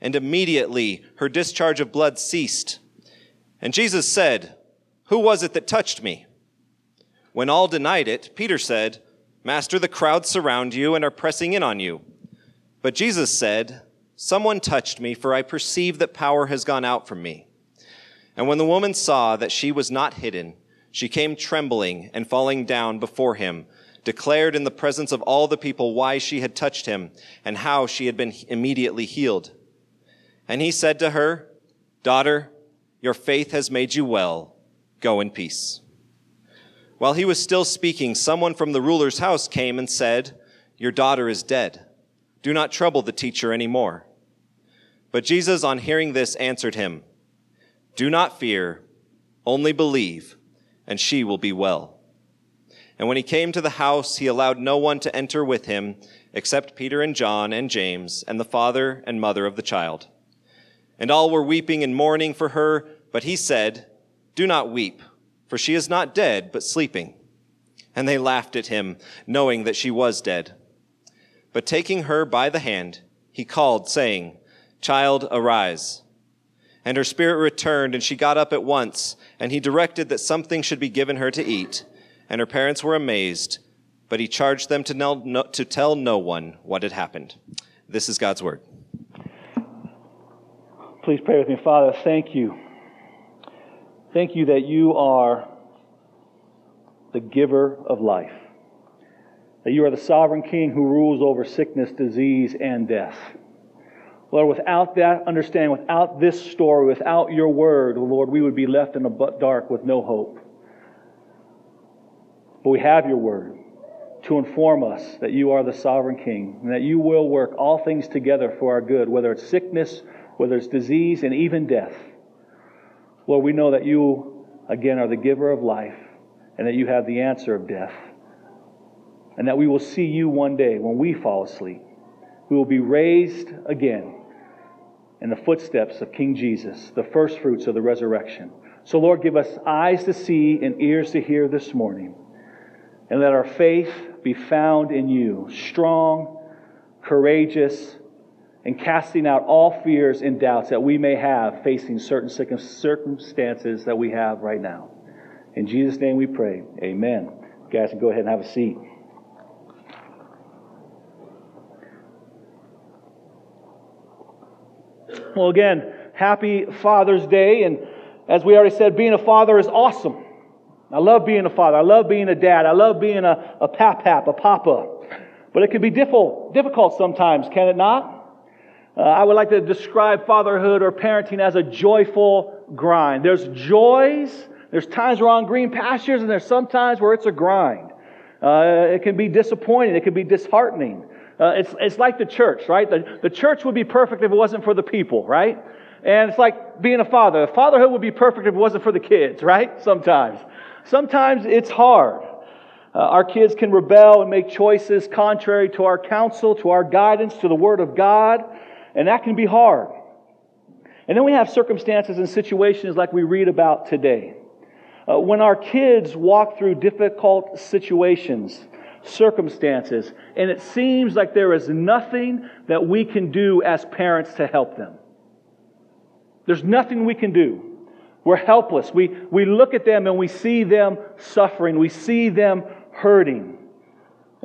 and immediately her discharge of blood ceased. And Jesus said, Who was it that touched me? When all denied it, Peter said, Master, the crowds surround you and are pressing in on you. But Jesus said, Someone touched me, for I perceive that power has gone out from me. And when the woman saw that she was not hidden, she came trembling and falling down before him, declared in the presence of all the people why she had touched him and how she had been immediately healed. And he said to her, Daughter, your faith has made you well. Go in peace. While he was still speaking, someone from the ruler's house came and said, Your daughter is dead. Do not trouble the teacher any more. But Jesus, on hearing this, answered him, Do not fear, only believe, and she will be well. And when he came to the house, he allowed no one to enter with him except Peter and John and James and the father and mother of the child. And all were weeping and mourning for her, but he said, Do not weep, for she is not dead, but sleeping. And they laughed at him, knowing that she was dead. But taking her by the hand, he called, saying, Child, arise. And her spirit returned, and she got up at once, and he directed that something should be given her to eat. And her parents were amazed, but he charged them to, no, to tell no one what had happened. This is God's word. Please pray with me, Father. Thank you. Thank you that you are the giver of life, that you are the sovereign king who rules over sickness, disease, and death. Lord, without that understanding, without this story, without your word, Lord, we would be left in the dark with no hope. But we have your word to inform us that you are the sovereign king and that you will work all things together for our good, whether it's sickness whether it's disease and even death. Lord, we know that you, again, are the giver of life and that you have the answer of death. And that we will see you one day when we fall asleep. We will be raised again in the footsteps of King Jesus, the first fruits of the resurrection. So, Lord, give us eyes to see and ears to hear this morning. And let our faith be found in you, strong, courageous, and casting out all fears and doubts that we may have facing certain circumstances that we have right now. In Jesus' name we pray. Amen. You guys can go ahead and have a seat. Well, again, happy Father's Day. And as we already said, being a father is awesome. I love being a father. I love being a dad. I love being a, a pap pap, a papa. But it can be difficult, difficult sometimes, can it not? Uh, I would like to describe fatherhood or parenting as a joyful grind. There's joys, there's times we're on green pastures, and there's sometimes where it's a grind. Uh, it can be disappointing, it can be disheartening. Uh, it's, it's like the church, right? The, the church would be perfect if it wasn't for the people, right? And it's like being a father. Fatherhood would be perfect if it wasn't for the kids, right? Sometimes. Sometimes it's hard. Uh, our kids can rebel and make choices contrary to our counsel, to our guidance, to the Word of God. And that can be hard. And then we have circumstances and situations like we read about today. Uh, when our kids walk through difficult situations, circumstances, and it seems like there is nothing that we can do as parents to help them. There's nothing we can do. We're helpless. We, we look at them and we see them suffering. We see them hurting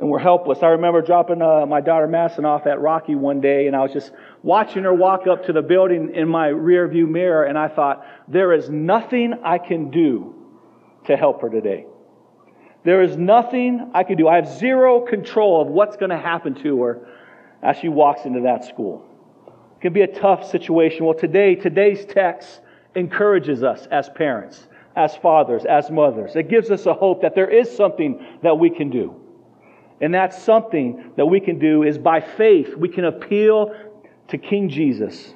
and we're helpless. I remember dropping uh, my daughter Madison off at Rocky one day, and I was just watching her walk up to the building in my rear view mirror, and I thought, there is nothing I can do to help her today. There is nothing I can do. I have zero control of what's going to happen to her as she walks into that school. It can be a tough situation. Well, today, today's text encourages us as parents, as fathers, as mothers. It gives us a hope that there is something that we can do. And that's something that we can do is by faith, we can appeal to King Jesus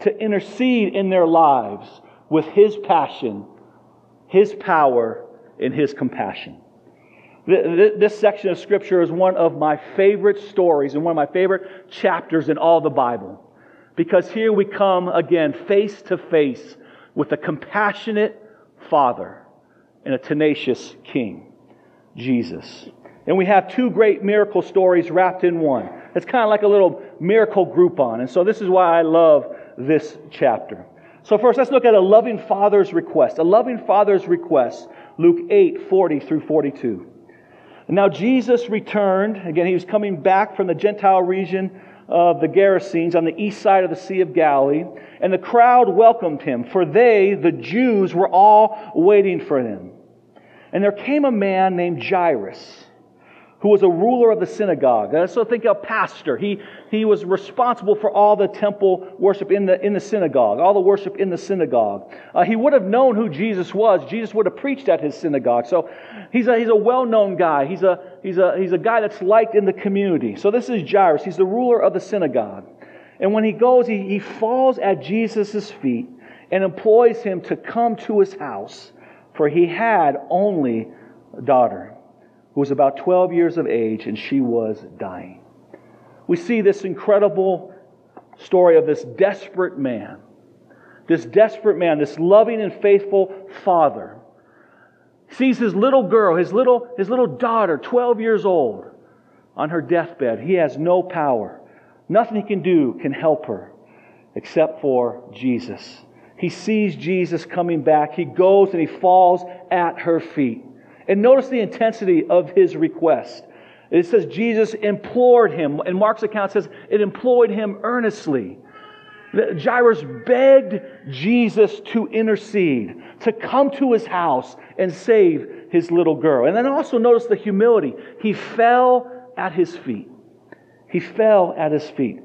to intercede in their lives with His passion, His power, and His compassion. This section of Scripture is one of my favorite stories and one of my favorite chapters in all the Bible. Because here we come again face to face with a compassionate Father and a tenacious King, Jesus. And we have two great miracle stories wrapped in one. It's kind of like a little miracle Groupon. And so this is why I love this chapter. So first, let's look at a loving father's request. A loving father's request. Luke 8, 40 through 42. Now Jesus returned. Again, he was coming back from the Gentile region of the Gerasenes on the east side of the Sea of Galilee. And the crowd welcomed him, for they, the Jews, were all waiting for him. And there came a man named Jairus who was a ruler of the synagogue. So think of a pastor. He, he was responsible for all the temple worship in the, in the synagogue, all the worship in the synagogue. Uh, he would have known who Jesus was. Jesus would have preached at his synagogue. So he's a, he's a well known guy. He's a, he's, a, he's a guy that's liked in the community. So this is Jairus. He's the ruler of the synagogue. And when he goes, he, he falls at Jesus' feet and employs him to come to his house, for he had only a daughter who was about 12 years of age, and she was dying. We see this incredible story of this desperate man, this desperate man, this loving and faithful father, sees his little girl, his little, his little daughter, 12 years old, on her deathbed. He has no power. Nothing he can do can help her except for Jesus. He sees Jesus coming back. He goes and he falls at her feet. And notice the intensity of his request. It says Jesus implored him, and Mark's account says it employed him earnestly. Jairus begged Jesus to intercede, to come to his house and save his little girl. And then also notice the humility. He fell at his feet. He fell at his feet.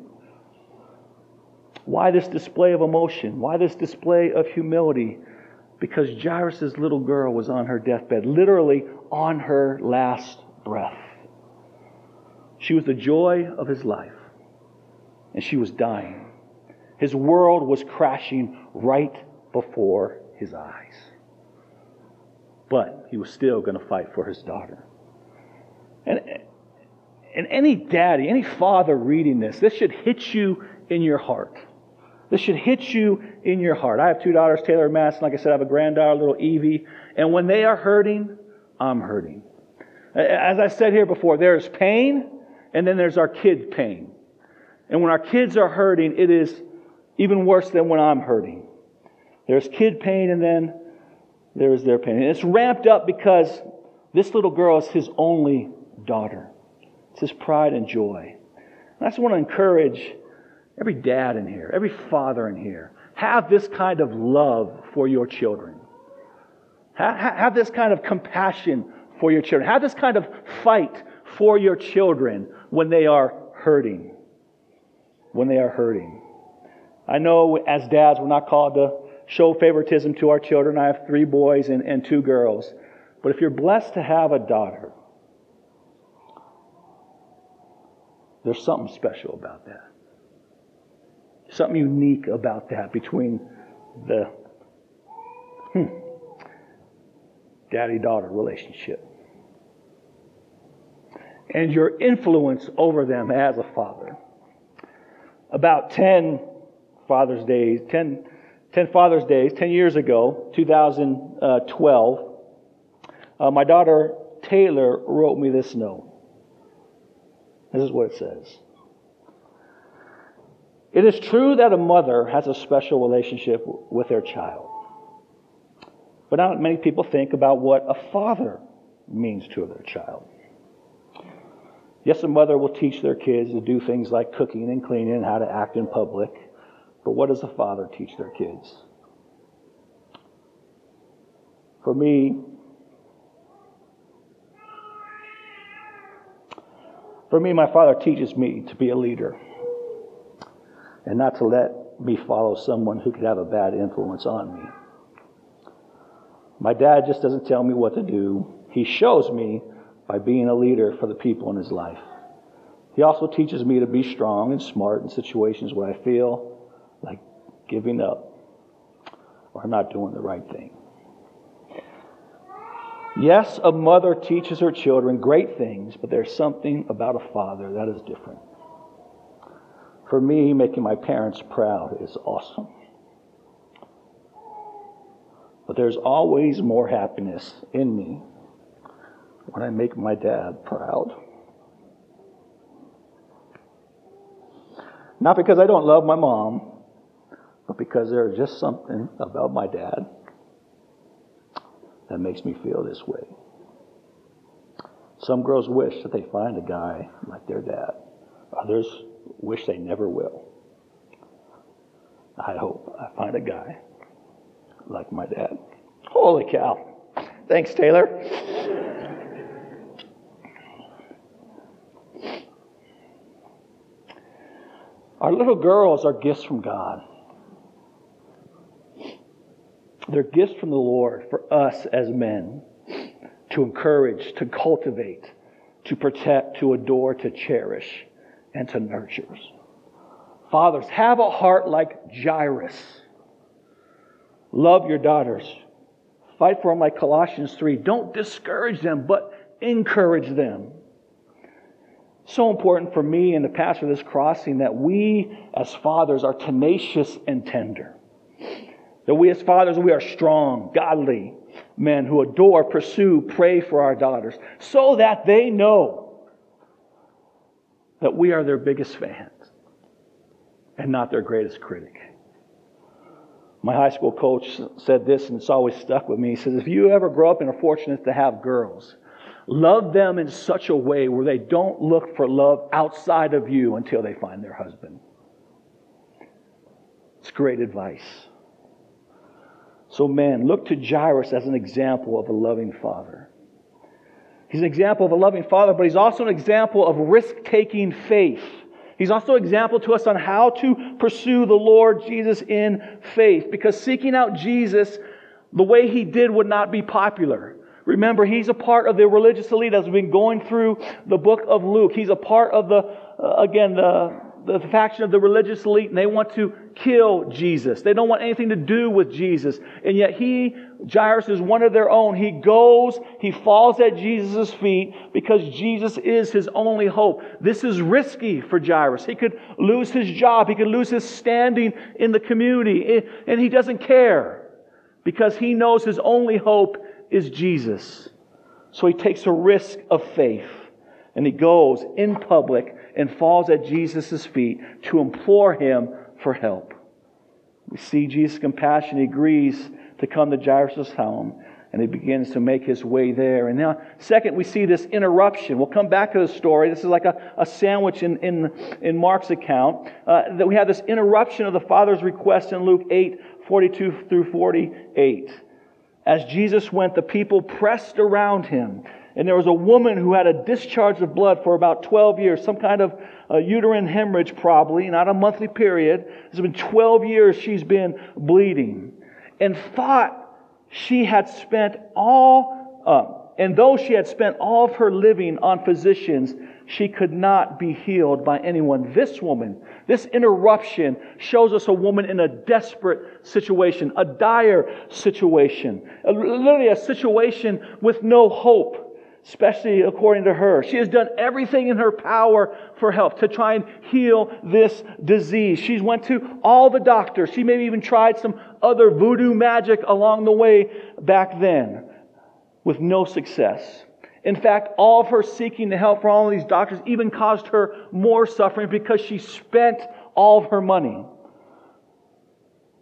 Why this display of emotion? Why this display of humility? Because Jairus' little girl was on her deathbed, literally on her last breath. She was the joy of his life, and she was dying. His world was crashing right before his eyes. But he was still going to fight for his daughter. And, and any daddy, any father reading this, this should hit you in your heart. This should hit you in your heart. I have two daughters, Taylor and Madison. Like I said, I have a granddaughter, little Evie. And when they are hurting, I'm hurting. As I said here before, there's pain, and then there's our kid pain. And when our kids are hurting, it is even worse than when I'm hurting. There's kid pain, and then there is their pain. And it's ramped up because this little girl is his only daughter. It's his pride and joy. And I just want to encourage every dad in here, every father in here, have this kind of love for your children. Have, this kind of compassion for your children. Have this kind of fight for your children when they are hurting. When they are hurting. I know as dads, we're not called to show favoritism to our children. I have three boys and, and two girls. But if you're blessed to have a daughter, there's something special about that something unique about that between the hmm, daddy daughter relationship and your influence over them as a father. About 10 Father's Days, 10, 10 Father's Days, 10 years ago, 2012, uh, my daughter Taylor wrote me this note. This is what it says. It is true that a mother has a special relationship with their child. But not many people think about what a father means to their child. Yes, a mother will teach their kids to do things like cooking and cleaning and how to act in public. But what does a father teach their kids? For me, for me, my father teaches me to be a leader and not to let me follow someone who could have a bad influence on me. My dad just doesn't tell me what to do. He shows me by being a leader for the people in his life. He also teaches me to be strong and smart in situations where I feel like giving up, or not doing the right thing. Yes, a mother teaches her children great things, but there's something about a father that is different. For me, making my parents proud is awesome. But there's always more happiness in me when I make my dad proud. Not because I don't love my mom, but because there's just something about my dad that makes me feel this way. Some girls wish that they find a guy like their dad. Others wish they never will. I hope I find a guy like my dad. Holy cow. Thanks, Taylor. Our little girls are gifts from God. They're gifts from the Lord for us as men to encourage, to cultivate, to protect, to adore, to cherish, and to nurture. Fathers, have a heart like Jairus. Love your daughters. Fight for them like Colossians 3. Don't discourage them, but encourage them. So important for me and the pastor of this crossing that we as fathers are tenacious and tender. That we as fathers, we are strong, godly men who adore, pursue, pray for our daughters so that they know that we are their biggest fans and not their greatest critic. My high school coach said this, and it's always stuck with me. He says, If you ever grow up and are fortunate to have girls, love them in such a way where they don't look for love outside of you until they find their husband. It's great advice. So, men, look to Jairus as an example of a loving father. He's an example of a loving father, but he's also an example of risk taking faith. He's also an example to us on how to pursue the Lord Jesus in faith, because seeking out Jesus the way he did would not be popular. Remember, he's a part of the religious elite as we've been going through the book of Luke. He's a part of the, uh, again, the, the faction of the religious elite and they want to kill Jesus. They don't want anything to do with Jesus. And yet he, Jairus, is one of their own. He goes, he falls at Jesus' feet because Jesus is his only hope. This is risky for Jairus. He could lose his job. He could lose his standing in the community. And he doesn't care because he knows his only hope is Jesus. So he takes a risk of faith and he goes in public and falls at Jesus' feet to implore him for help. We see Jesus' compassion. He agrees to come to Jairus' home and he begins to make his way there. And now, second, we see this interruption. We'll come back to the story. This is like a, a sandwich in, in, in Mark's account. Uh, that we have this interruption of the Father's request in Luke 8 42 through 48. As Jesus went, the people pressed around him and there was a woman who had a discharge of blood for about 12 years, some kind of uterine hemorrhage, probably, not a monthly period. It's been 12 years she's been bleeding and thought she had spent all, uh, and though she had spent all of her living on physicians, she could not be healed by anyone. This woman, this interruption shows us a woman in a desperate situation, a dire situation, literally a situation with no hope especially according to her. She has done everything in her power for help to try and heal this disease. She's went to all the doctors. She maybe even tried some other voodoo magic along the way back then with no success. In fact, all of her seeking to help from all these doctors even caused her more suffering because she spent all of her money.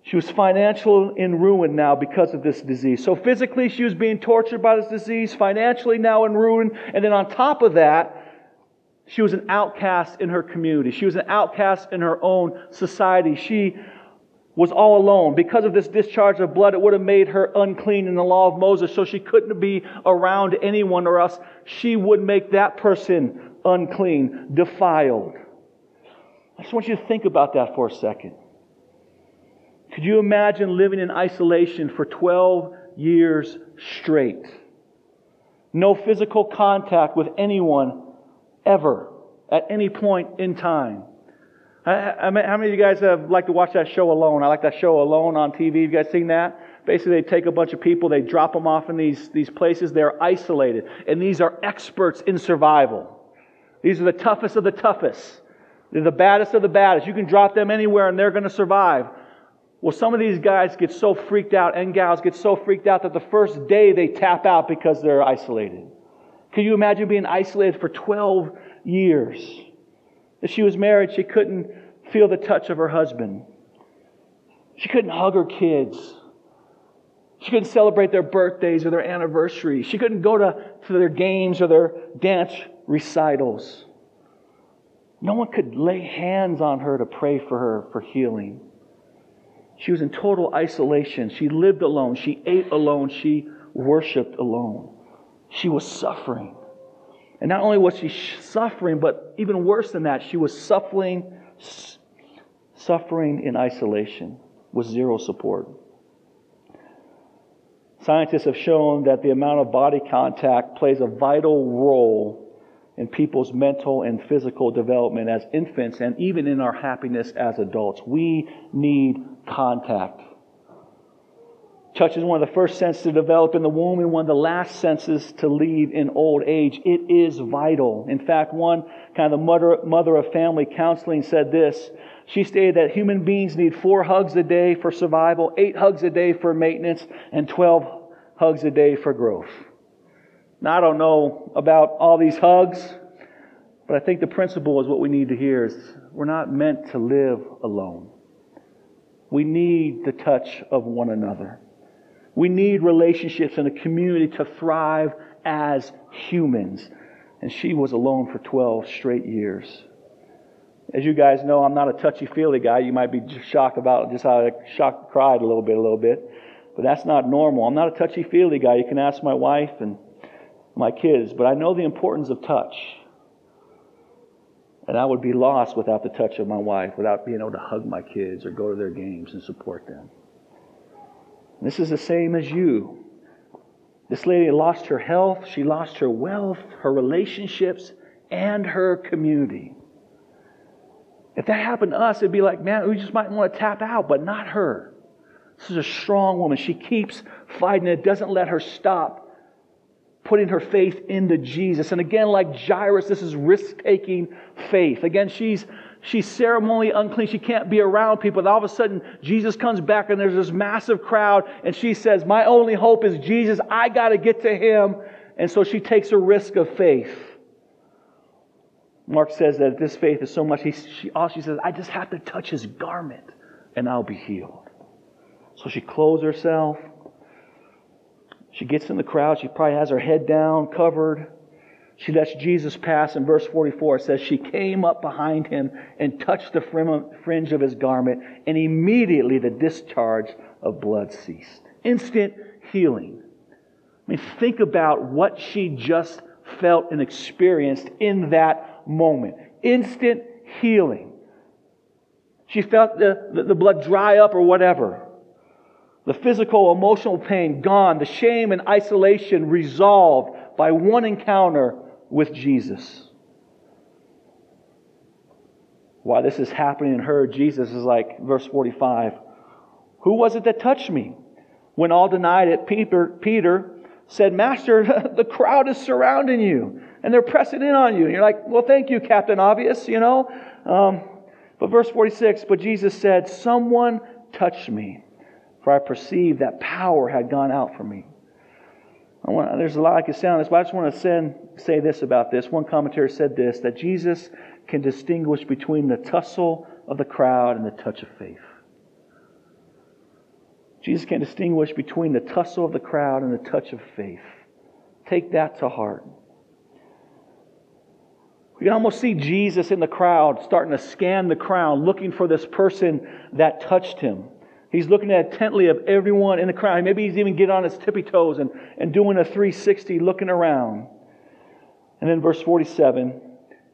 She was financially in ruin now because of this disease. So physically, she was being tortured by this disease, financially now in ruin. And then on top of that, she was an outcast in her community. She was an outcast in her own society. She was all alone. Because of this discharge of blood, it would have made her unclean in the law of Moses, so she couldn't be around anyone, or else she would make that person unclean, defiled. I just want you to think about that for a second. Could you imagine living in isolation for 12 years straight? No physical contact with anyone ever at any point in time. I, mean, how many of you guys have like to watch that show Alone? I like that show Alone on TV. You guys seen that? Basically, they take a bunch of people, they drop them off in these, these places. They're isolated. And these are experts in survival. These are the toughest of the toughest. They're the baddest of the baddest. You can drop them anywhere and they're going to survive. Well, some of these guys get so freaked out and gals get so freaked out that the first day they tap out because they're isolated. Can you imagine being isolated for 12 years? If she was married, she couldn't feel the touch of her husband. She couldn't hug her kids. She couldn't celebrate their birthdays or their anniversaries. She couldn't go to, to their games or their dance recitals. No one could lay hands on her to pray for her for healing. She was in total isolation. She lived alone. She ate alone. She worshiped alone. She was suffering. And not only was she suffering, but even worse than that, she was suffering, suffering in isolation with zero support. Scientists have shown that the amount of body contact plays a vital role in people's mental and physical development as infants and even in our happiness as adults. We need contact. Touch is one of the first senses to develop in the womb and one of the last senses to leave in old age. It is vital. In fact, one kind of mother, mother of family counseling said this. She stated that human beings need four hugs a day for survival, eight hugs a day for maintenance, and 12 hugs a day for growth. Now, I don't know about all these hugs, but I think the principle is what we need to hear is we're not meant to live alone. We need the touch of one another. We need relationships and a community to thrive as humans. And she was alone for 12 straight years. As you guys know, I'm not a touchy feely guy. You might be shocked about just how I shocked, cried a little bit, a little bit. But that's not normal. I'm not a touchy feely guy. You can ask my wife and my kids. But I know the importance of touch. And I would be lost without the touch of my wife, without being able to hug my kids or go to their games and support them. This is the same as you. This lady lost her health, she lost her wealth, her relationships, and her community. If that happened to us, it'd be like, man, we just might want to tap out, but not her. This is a strong woman. She keeps fighting. It doesn't let her stop putting her faith into Jesus. And again, like Jairus, this is risk taking faith. Again, she's she's ceremonially unclean. She can't be around people. And all of a sudden, Jesus comes back and there's this massive crowd, and she says, My only hope is Jesus. I got to get to him. And so she takes a risk of faith. Mark says that this faith is so much, he, she, all she says, I just have to touch his garment and I'll be healed. So she clothes herself. She gets in the crowd. She probably has her head down, covered. She lets Jesus pass. In verse 44, it says, She came up behind him and touched the fringe of his garment, and immediately the discharge of blood ceased. Instant healing. I mean, think about what she just felt and experienced in that moment. Instant healing. She felt the, the, the blood dry up or whatever. The physical, emotional pain gone. The shame and isolation resolved by one encounter with Jesus. Why this is happening in her, Jesus is like, verse 45, Who was it that touched me? When all denied it, Peter, Peter said, Master, the crowd is surrounding you and they're pressing in on you. And you're like, Well, thank you, Captain Obvious, you know. Um, but verse 46, but Jesus said, Someone touched me, for I perceived that power had gone out from me. Want, there's a lot I could say on this, but I just want to send, say this about this. One commentator said this that Jesus can distinguish between the tussle of the crowd and the touch of faith. Jesus can distinguish between the tussle of the crowd and the touch of faith. Take that to heart. We can almost see Jesus in the crowd starting to scan the crowd, looking for this person that touched him. He's looking intently of everyone in the crowd. Maybe he's even getting on his tippy toes and, and doing a 360, looking around. And then verse 47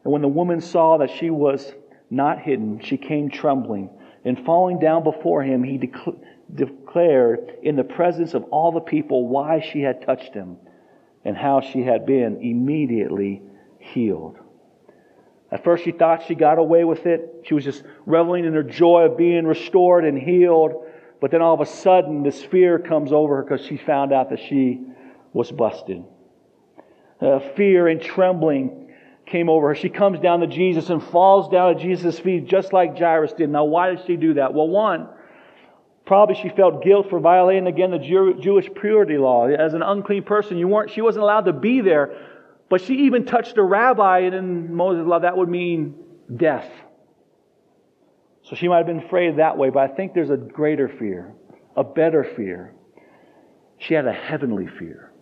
And when the woman saw that she was not hidden, she came trembling. And falling down before him, he declared in the presence of all the people why she had touched him and how she had been immediately healed. At first, she thought she got away with it. She was just reveling in her joy of being restored and healed. But then all of a sudden, this fear comes over her because she found out that she was busted. Uh, fear and trembling came over her. She comes down to Jesus and falls down at Jesus' feet just like Jairus did. Now, why did she do that? Well, one, probably she felt guilt for violating again the Jew- Jewish purity law. As an unclean person, you weren't, she wasn't allowed to be there. But she even touched a rabbi, and in Moses' law, that would mean death. So she might have been afraid that way, but I think there's a greater fear, a better fear. She had a heavenly fear.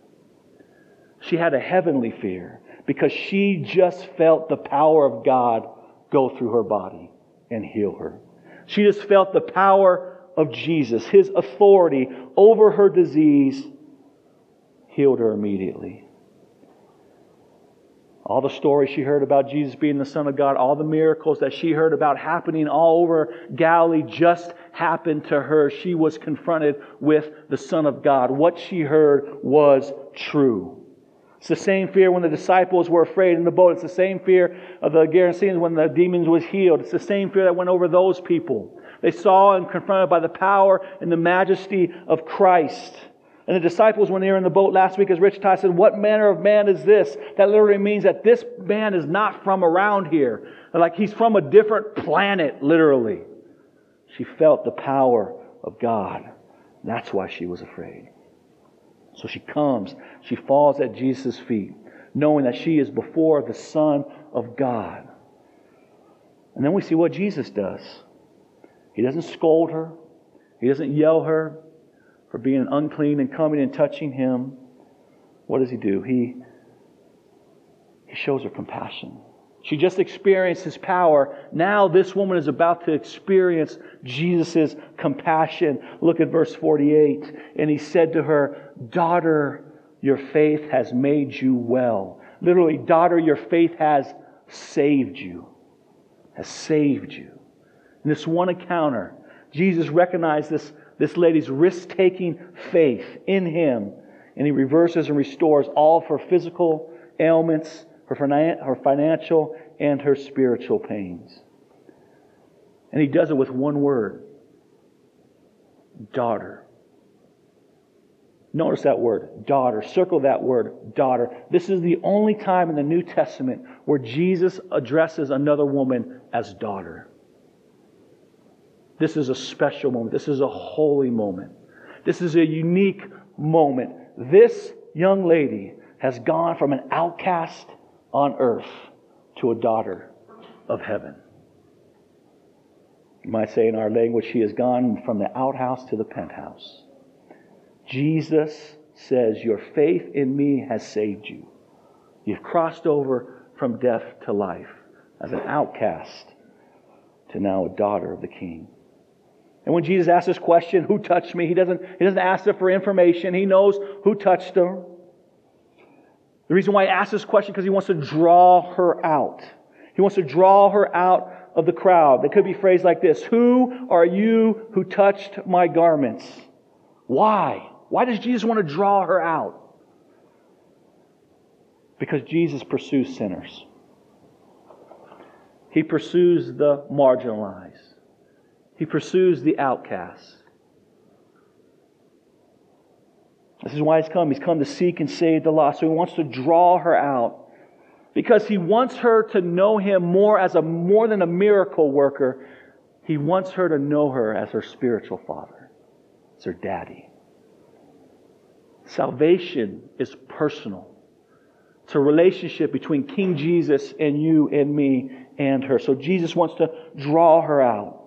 She had a heavenly fear because she just felt the power of God go through her body and heal her. She just felt the power of Jesus, his authority over her disease, healed her immediately. All the stories she heard about Jesus being the Son of God, all the miracles that she heard about happening all over Galilee just happened to her. She was confronted with the Son of God. What she heard was true. It's the same fear when the disciples were afraid in the boat. It's the same fear of the Gerasenes when the demons was healed. It's the same fear that went over those people. They saw and confronted by the power and the majesty of Christ. And the disciples, when they were in the boat last week, as Rich Ty said, What manner of man is this? That literally means that this man is not from around here. Like he's from a different planet, literally. She felt the power of God. That's why she was afraid. So she comes, she falls at Jesus' feet, knowing that she is before the Son of God. And then we see what Jesus does. He doesn't scold her, he doesn't yell her, for being unclean and coming and touching him, what does he do? He, he shows her compassion. She just experienced his power. Now this woman is about to experience Jesus' compassion. Look at verse 48. And he said to her, Daughter, your faith has made you well. Literally, daughter, your faith has saved you. Has saved you. In this one encounter, Jesus recognized this this lady's risk taking faith in him, and he reverses and restores all of her physical ailments, her, her financial, and her spiritual pains. And he does it with one word daughter. Notice that word, daughter. Circle that word, daughter. This is the only time in the New Testament where Jesus addresses another woman as daughter. This is a special moment. This is a holy moment. This is a unique moment. This young lady has gone from an outcast on earth to a daughter of heaven. You might say in our language, she has gone from the outhouse to the penthouse. Jesus says, Your faith in me has saved you. You've crossed over from death to life as an outcast to now a daughter of the King. And when Jesus asks this question, who touched me? He doesn't, he doesn't ask her for information. He knows who touched her. The reason why he asks this question because he wants to draw her out. He wants to draw her out of the crowd. They could be phrased like this Who are you who touched my garments? Why? Why does Jesus want to draw her out? Because Jesus pursues sinners. He pursues the marginalized. He pursues the outcast. This is why he's come. He's come to seek and save the lost. So he wants to draw her out because he wants her to know him more as a more than a miracle worker. He wants her to know her as her spiritual father, as her daddy. Salvation is personal. It's a relationship between King Jesus and you and me and her. So Jesus wants to draw her out.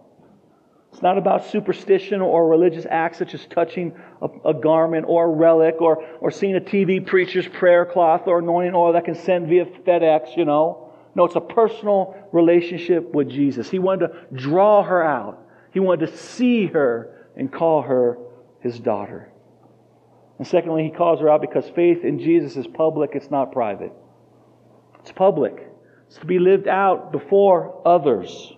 It's not about superstition or religious acts such as touching a, a, garment or a relic or, or seeing a TV preacher's prayer cloth or anointing oil that can send via FedEx, you know. No, it's a personal relationship with Jesus. He wanted to draw her out. He wanted to see her and call her his daughter. And secondly, he calls her out because faith in Jesus is public, it's not private. It's public. It's to be lived out before others.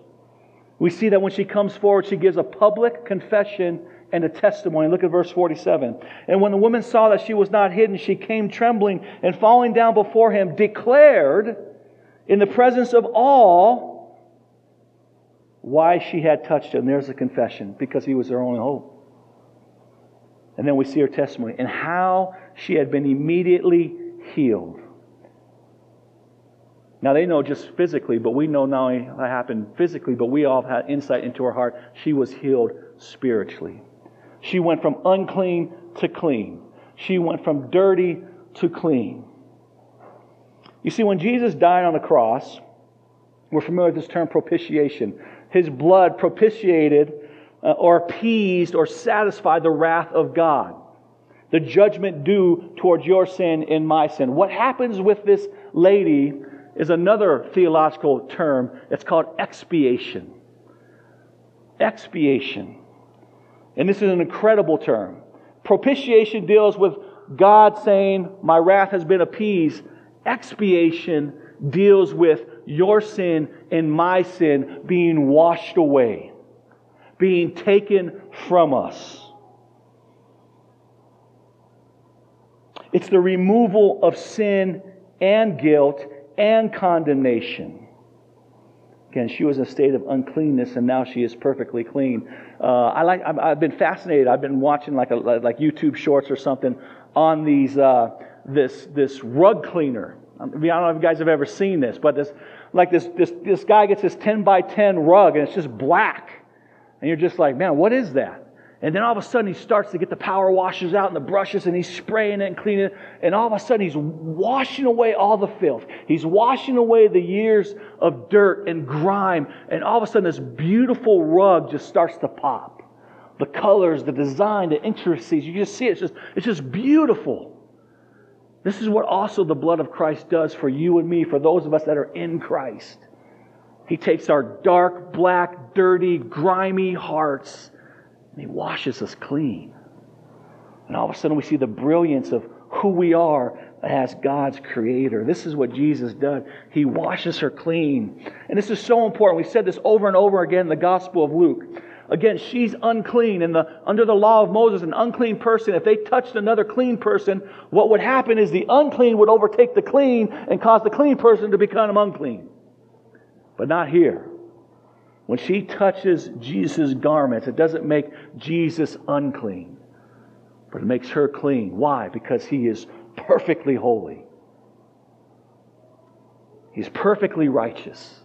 We see that when she comes forward, she gives a public confession and a testimony. Look at verse 47. And when the woman saw that she was not hidden, she came trembling and falling down before him, declared in the presence of all, why she had touched him. There's a confession because he was her only hope. And then we see her testimony and how she had been immediately healed. Now they know just physically, but we know only what happened physically, but we all had insight into her heart. She was healed spiritually. She went from unclean to clean. She went from dirty to clean. You see, when Jesus died on the cross, we're familiar with this term propitiation. His blood propitiated uh, or appeased or satisfied the wrath of God, the judgment due towards your sin and my sin. What happens with this lady is another theological term. It's called expiation. Expiation. And this is an incredible term. Propitiation deals with God saying, My wrath has been appeased. Expiation deals with your sin and my sin being washed away, being taken from us. It's the removal of sin and guilt and condemnation. Again, she was in a state of uncleanness, and now she is perfectly clean. Uh, I like. I've been fascinated. I've been watching like a, like YouTube shorts or something on these uh, this this rug cleaner. I don't know if you guys have ever seen this, but this like this this this guy gets this 10 by 10 rug and it's just black, and you're just like, man, what is that? And then all of a sudden he starts to get the power washers out and the brushes and he's spraying it and cleaning it. And all of a sudden he's washing away all the filth. He's washing away the years of dirt and grime. And all of a sudden this beautiful rug just starts to pop. The colors, the design, the intricacies, you just see it. It's just, it's just beautiful. This is what also the blood of Christ does for you and me, for those of us that are in Christ. He takes our dark, black, dirty, grimy hearts and He washes us clean. And all of a sudden, we see the brilliance of who we are as God's creator. This is what Jesus does. He washes her clean. And this is so important. We said this over and over again in the Gospel of Luke. Again, she's unclean. And the, under the law of Moses, an unclean person, if they touched another clean person, what would happen is the unclean would overtake the clean and cause the clean person to become unclean. But not here. When she touches Jesus' garments, it doesn't make Jesus unclean, but it makes her clean. Why? Because he is perfectly holy. He's perfectly righteous.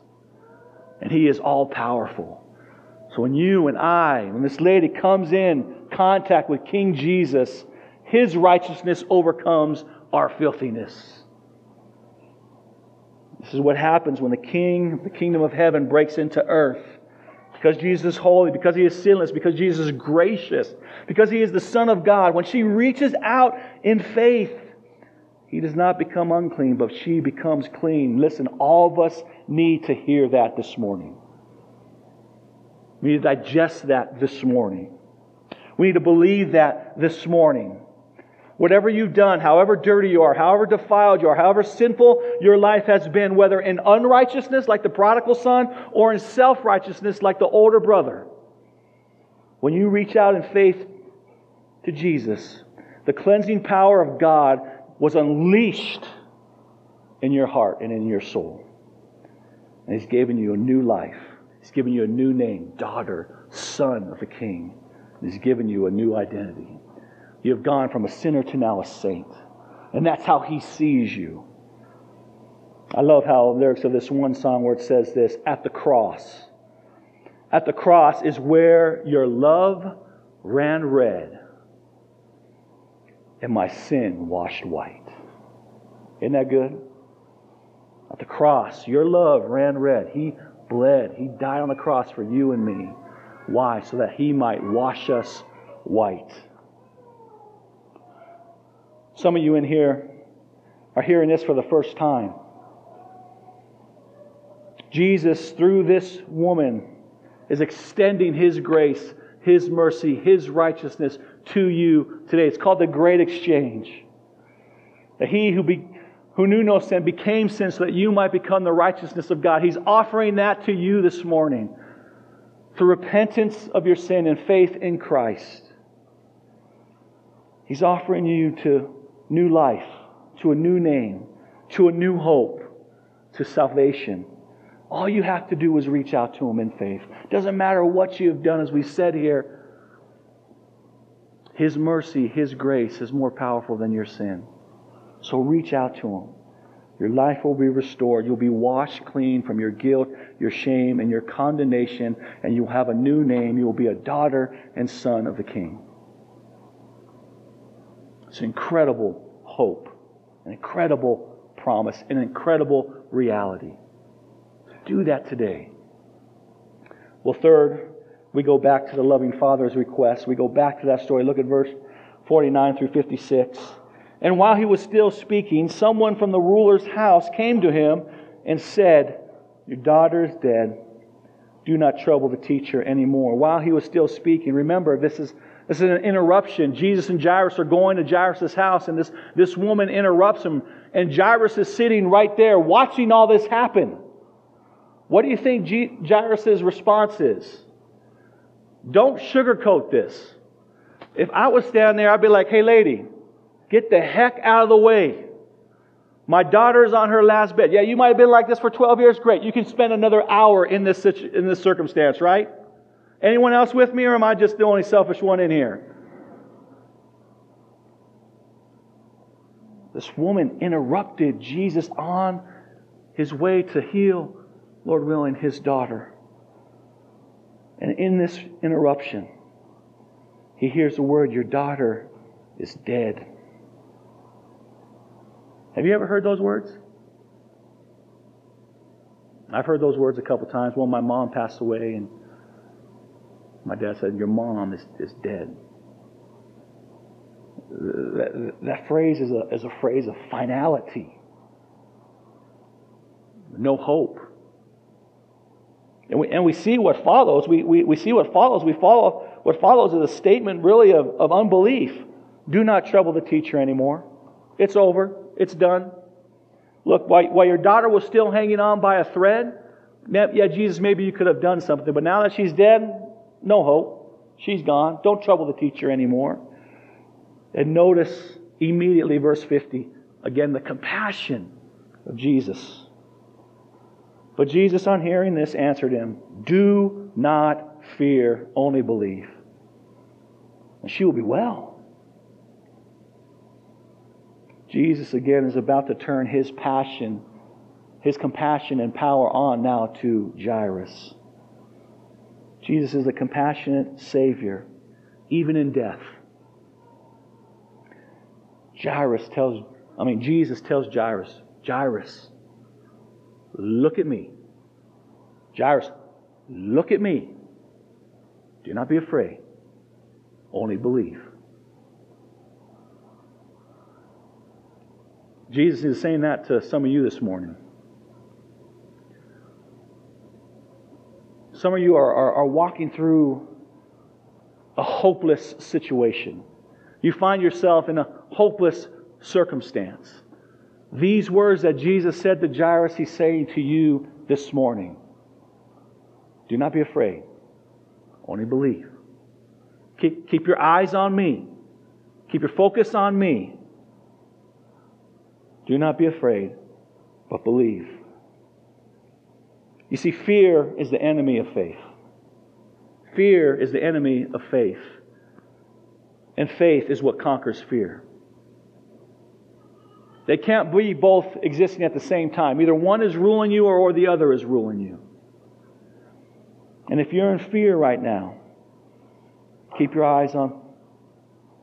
And he is all powerful. So when you and I, when this lady comes in contact with King Jesus, his righteousness overcomes our filthiness. This is what happens when the king, the kingdom of heaven, breaks into earth. Because Jesus is holy, because he is sinless, because Jesus is gracious, because he is the Son of God. When she reaches out in faith, he does not become unclean, but she becomes clean. Listen, all of us need to hear that this morning. We need to digest that this morning. We need to believe that this morning. Whatever you've done, however dirty you are, however defiled you are, however sinful your life has been, whether in unrighteousness like the prodigal son or in self righteousness like the older brother, when you reach out in faith to Jesus, the cleansing power of God was unleashed in your heart and in your soul. And He's given you a new life. He's given you a new name, daughter, son of a king. He's given you a new identity. You have gone from a sinner to now a saint. And that's how he sees you. I love how lyrics of this one song where it says this at the cross. At the cross is where your love ran red and my sin washed white. Isn't that good? At the cross, your love ran red. He bled. He died on the cross for you and me. Why? So that he might wash us white. Some of you in here are hearing this for the first time. Jesus, through this woman, is extending his grace, his mercy, his righteousness to you today. It's called the Great Exchange. That he who, be, who knew no sin became sin so that you might become the righteousness of God. He's offering that to you this morning through repentance of your sin and faith in Christ. He's offering you to new life, to a new name, to a new hope, to salvation. All you have to do is reach out to Him in faith. Doesn't matter what you have done, as we said here, His mercy, His grace is more powerful than your sin. So reach out to Him. Your life will be restored. You'll be washed clean from your guilt, your shame, and your condemnation, and you'll have a new name. You will be a daughter and son of the King. It's incredible hope, an incredible promise, an incredible reality. Do that today. Well, third, we go back to the loving Father's request. We go back to that story. Look at verse 49 through 56. And while he was still speaking, someone from the ruler's house came to him and said, Your daughter is dead. Do not trouble the teacher anymore. While he was still speaking, remember, this is, this is an interruption. Jesus and Jairus are going to Jairus' house, and this, this woman interrupts him. And Jairus is sitting right there watching all this happen. What do you think Jairus' response is? Don't sugarcoat this. If I was standing there, I'd be like, hey, lady, get the heck out of the way. My daughter is on her last bed. Yeah, you might have been like this for 12 years. Great. You can spend another hour in this, in this circumstance, right? Anyone else with me, or am I just the only selfish one in here? This woman interrupted Jesus on his way to heal Lord willing, his daughter. And in this interruption, he hears the word, Your daughter is dead. Have you ever heard those words? I've heard those words a couple times. When my mom passed away, and my dad said, Your mom is, is dead. That, that phrase is a, is a phrase of finality, no hope. And we, and we see what follows. We, we, we see what follows. We follow what follows is a statement really of, of unbelief. Do not trouble the teacher anymore. It's over. It's done. Look, while, while your daughter was still hanging on by a thread, yeah, Jesus, maybe you could have done something. But now that she's dead, no hope. She's gone. Don't trouble the teacher anymore. And notice immediately, verse 50, again, the compassion of Jesus. But Jesus, on hearing this, answered him, Do not fear, only believe. And she will be well. Jesus, again, is about to turn his passion, his compassion and power on now to Jairus. Jesus is a compassionate Savior, even in death. Jairus tells, I mean, Jesus tells Jairus, Jairus, Look at me. Jairus, look at me. Do not be afraid. Only believe. Jesus is saying that to some of you this morning. Some of you are, are, are walking through a hopeless situation. You find yourself in a hopeless circumstance. These words that Jesus said to Jairus, he's saying to you this morning. Do not be afraid. Only believe. Keep, keep your eyes on me. Keep your focus on me. Do not be afraid, but believe. You see, fear is the enemy of faith. Fear is the enemy of faith. And faith is what conquers fear. They can't be both existing at the same time. Either one is ruling you or the other is ruling you. And if you're in fear right now, keep your eyes on,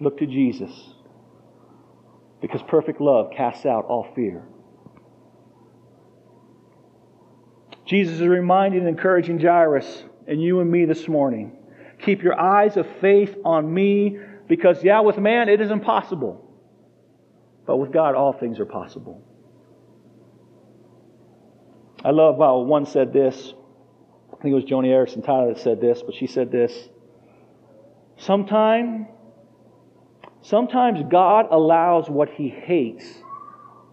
look to Jesus. Because perfect love casts out all fear. Jesus is reminding and encouraging Jairus and you and me this morning. Keep your eyes of faith on me because, yeah, with man it is impossible. But with God, all things are possible. I love how one said this. I think it was Joni Eareckson Tada that said this, but she said this. Sometime, sometimes God allows what he hates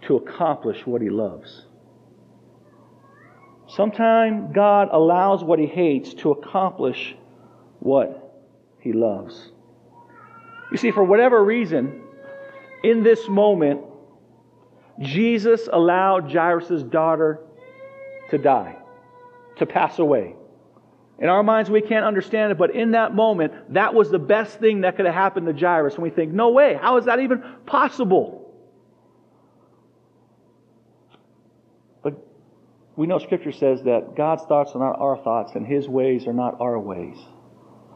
to accomplish what he loves. Sometimes God allows what he hates to accomplish what he loves. You see, for whatever reason, in this moment, Jesus allowed Jairus' daughter to die, to pass away. In our minds, we can't understand it, but in that moment, that was the best thing that could have happened to Jairus. And we think, no way, how is that even possible? We know Scripture says that God's thoughts are not our thoughts, and His ways are not our ways.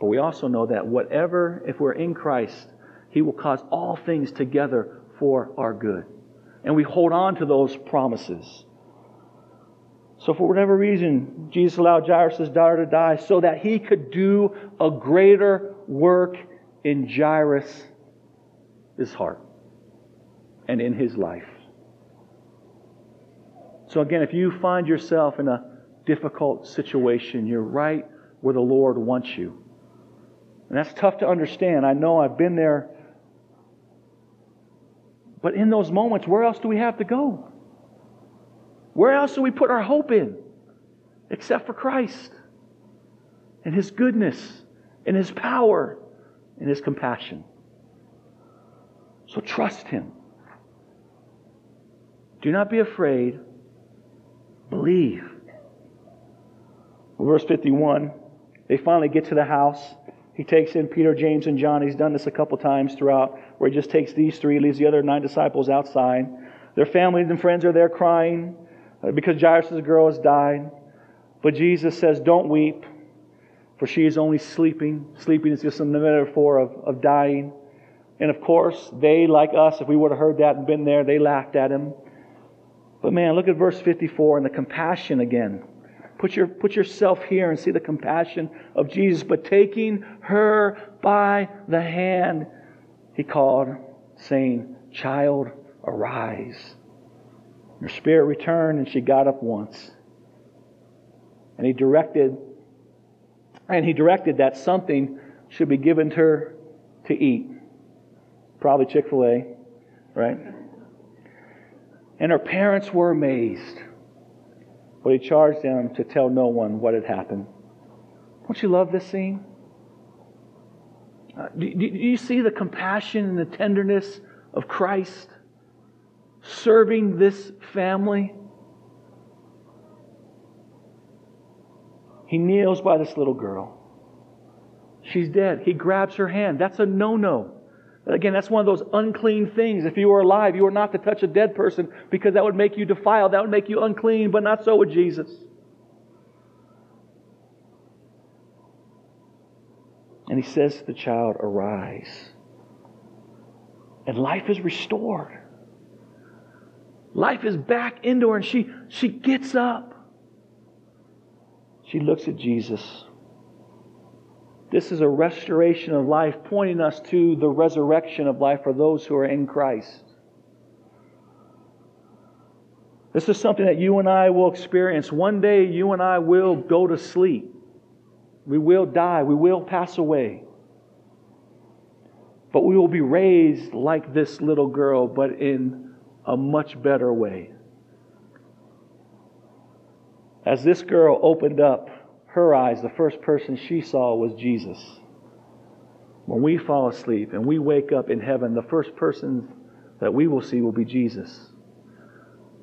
But we also know that whatever, if we're in Christ, He will cause all things together for our good. And we hold on to those promises. So, for whatever reason, Jesus allowed Jairus' daughter to die so that he could do a greater work in Jairus' heart and in his life. So, again, if you find yourself in a difficult situation, you're right where the Lord wants you. And that's tough to understand. I know I've been there. But in those moments, where else do we have to go? Where else do we put our hope in except for Christ and His goodness and His power and His compassion? So trust Him. Do not be afraid. Believe. Verse 51, they finally get to the house. He takes in Peter, James, and John. He's done this a couple times throughout, where he just takes these three, leaves the other nine disciples outside. Their families and friends are there crying. Uh, because Jairus' girl has died. But Jesus says, Don't weep, for she is only sleeping. Sleeping is just a metaphor of, of dying. And of course, they, like us, if we would have heard that and been there, they laughed at him. But man, look at verse 54 and the compassion again. Put, your, put yourself here and see the compassion of Jesus. But taking her by the hand, he called, saying, Child, arise. Her spirit returned and she got up once. And he directed and he directed that something should be given to her to eat. Probably Chick-fil-A, right? And her parents were amazed. But he charged them to tell no one what had happened. Don't you love this scene? Uh, do, you see the compassion and the tenderness of Christ? serving this family. He kneels by this little girl. She's dead. He grabs her hand. That's a no no. Again, that's one of those unclean things. If you were alive, you were not to touch a dead person because that would make you defiled. That would make you unclean, but not so with Jesus. And he says to the child, Arise. And life is restored. Life is back into her, and she, she gets up. She looks at Jesus. This is a restoration of life, pointing us to the resurrection of life for those who are in Christ. This is something that you and I will experience. One day, you and I will go to sleep. We will die. We will pass away. But we will be raised like this little girl, but in a much better way. As this girl opened up her eyes, the first person she saw was Jesus. When we fall asleep and we wake up in heaven, the first person that we will see will be Jesus.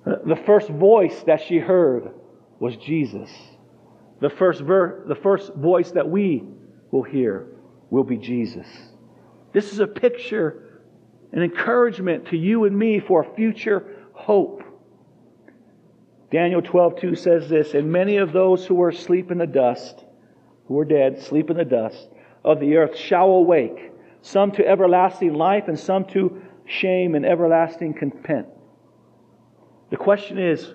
The first voice that she heard was Jesus. The first, ver- the first voice that we will hear will be Jesus. This is a picture an encouragement to you and me for a future hope. Daniel 12:2 says this, and many of those who are asleep in the dust, who are dead, sleep in the dust of the earth shall awake, some to everlasting life and some to shame and everlasting content. The question is,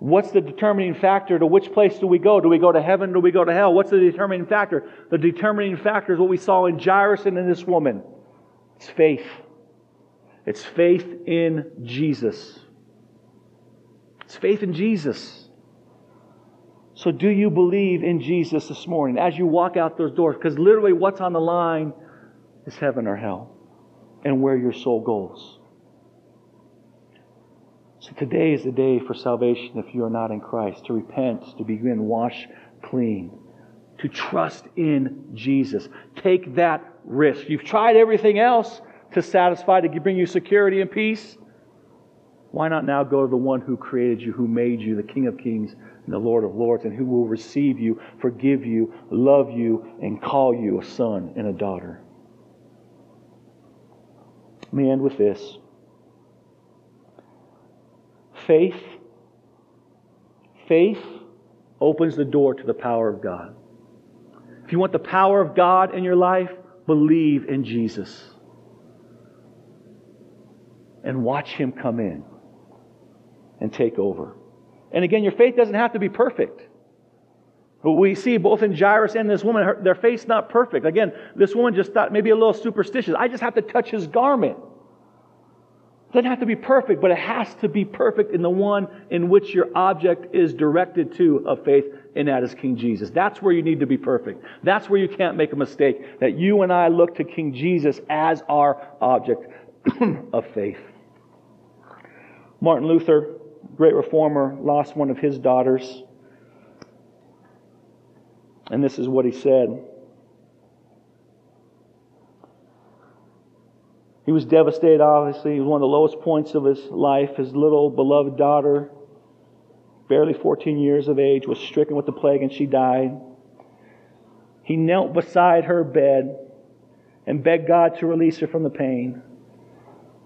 What's the determining factor to which place do we go? Do we go to heaven? Do we go to hell? What's the determining factor? The determining factor is what we saw in Jairus and in this woman. It's faith. It's faith in Jesus. It's faith in Jesus. So, do you believe in Jesus this morning as you walk out those doors? Because literally, what's on the line is heaven or hell and where your soul goes. So, today is the day for salvation if you are not in Christ, to repent, to begin wash clean, to trust in Jesus. Take that risk. You've tried everything else to satisfy, to bring you security and peace. Why not now go to the one who created you, who made you, the King of Kings and the Lord of Lords, and who will receive you, forgive you, love you, and call you a son and a daughter? Let me end with this. Faith, faith opens the door to the power of God. If you want the power of God in your life, believe in Jesus. And watch Him come in and take over. And again, your faith doesn't have to be perfect. We see both in Jairus and this woman, her, their faith's not perfect. Again, this woman just thought maybe a little superstitious. I just have to touch his garment. It doesn't have to be perfect, but it has to be perfect in the one in which your object is directed to of faith, and that is King Jesus. That's where you need to be perfect. That's where you can't make a mistake. That you and I look to King Jesus as our object of faith. Martin Luther, great reformer, lost one of his daughters. And this is what he said. He was devastated, obviously. It was one of the lowest points of his life. His little beloved daughter, barely 14 years of age, was stricken with the plague and she died. He knelt beside her bed and begged God to release her from the pain.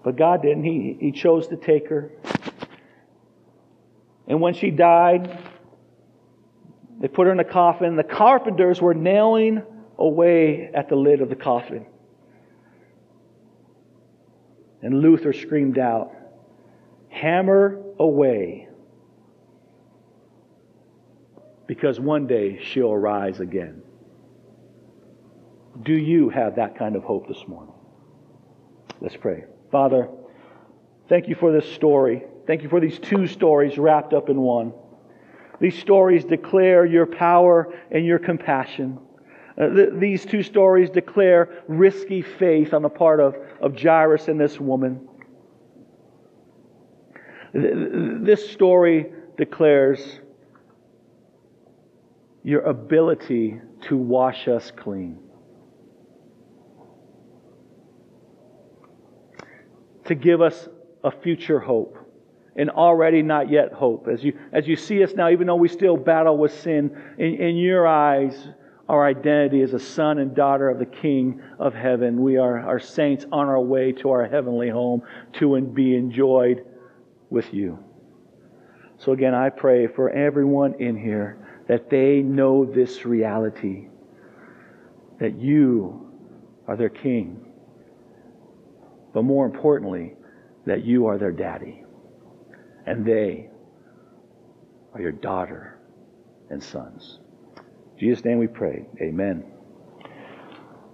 But God didn't. He, he chose to take her. And when she died, they put her in a coffin. The carpenters were nailing away at the lid of the coffin. And Luther screamed out, Hammer away, because one day she'll rise again. Do you have that kind of hope this morning? Let's pray. Father, thank you for this story. Thank you for these two stories wrapped up in one. These stories declare your power and your compassion. Uh, th- these two stories declare risky faith on the part of, of Jairus and this woman. Th- this story declares your ability to wash us clean. To give us a future hope and already not yet hope. As you, as you see us now, even though we still battle with sin, in, in your eyes, our identity as a son and daughter of the King of heaven. We are our saints on our way to our heavenly home to be enjoyed with you. So again, I pray for everyone in here that they know this reality that you are their king. But more importantly, that you are their daddy and they are your daughter and sons. In Jesus' name we pray. Amen.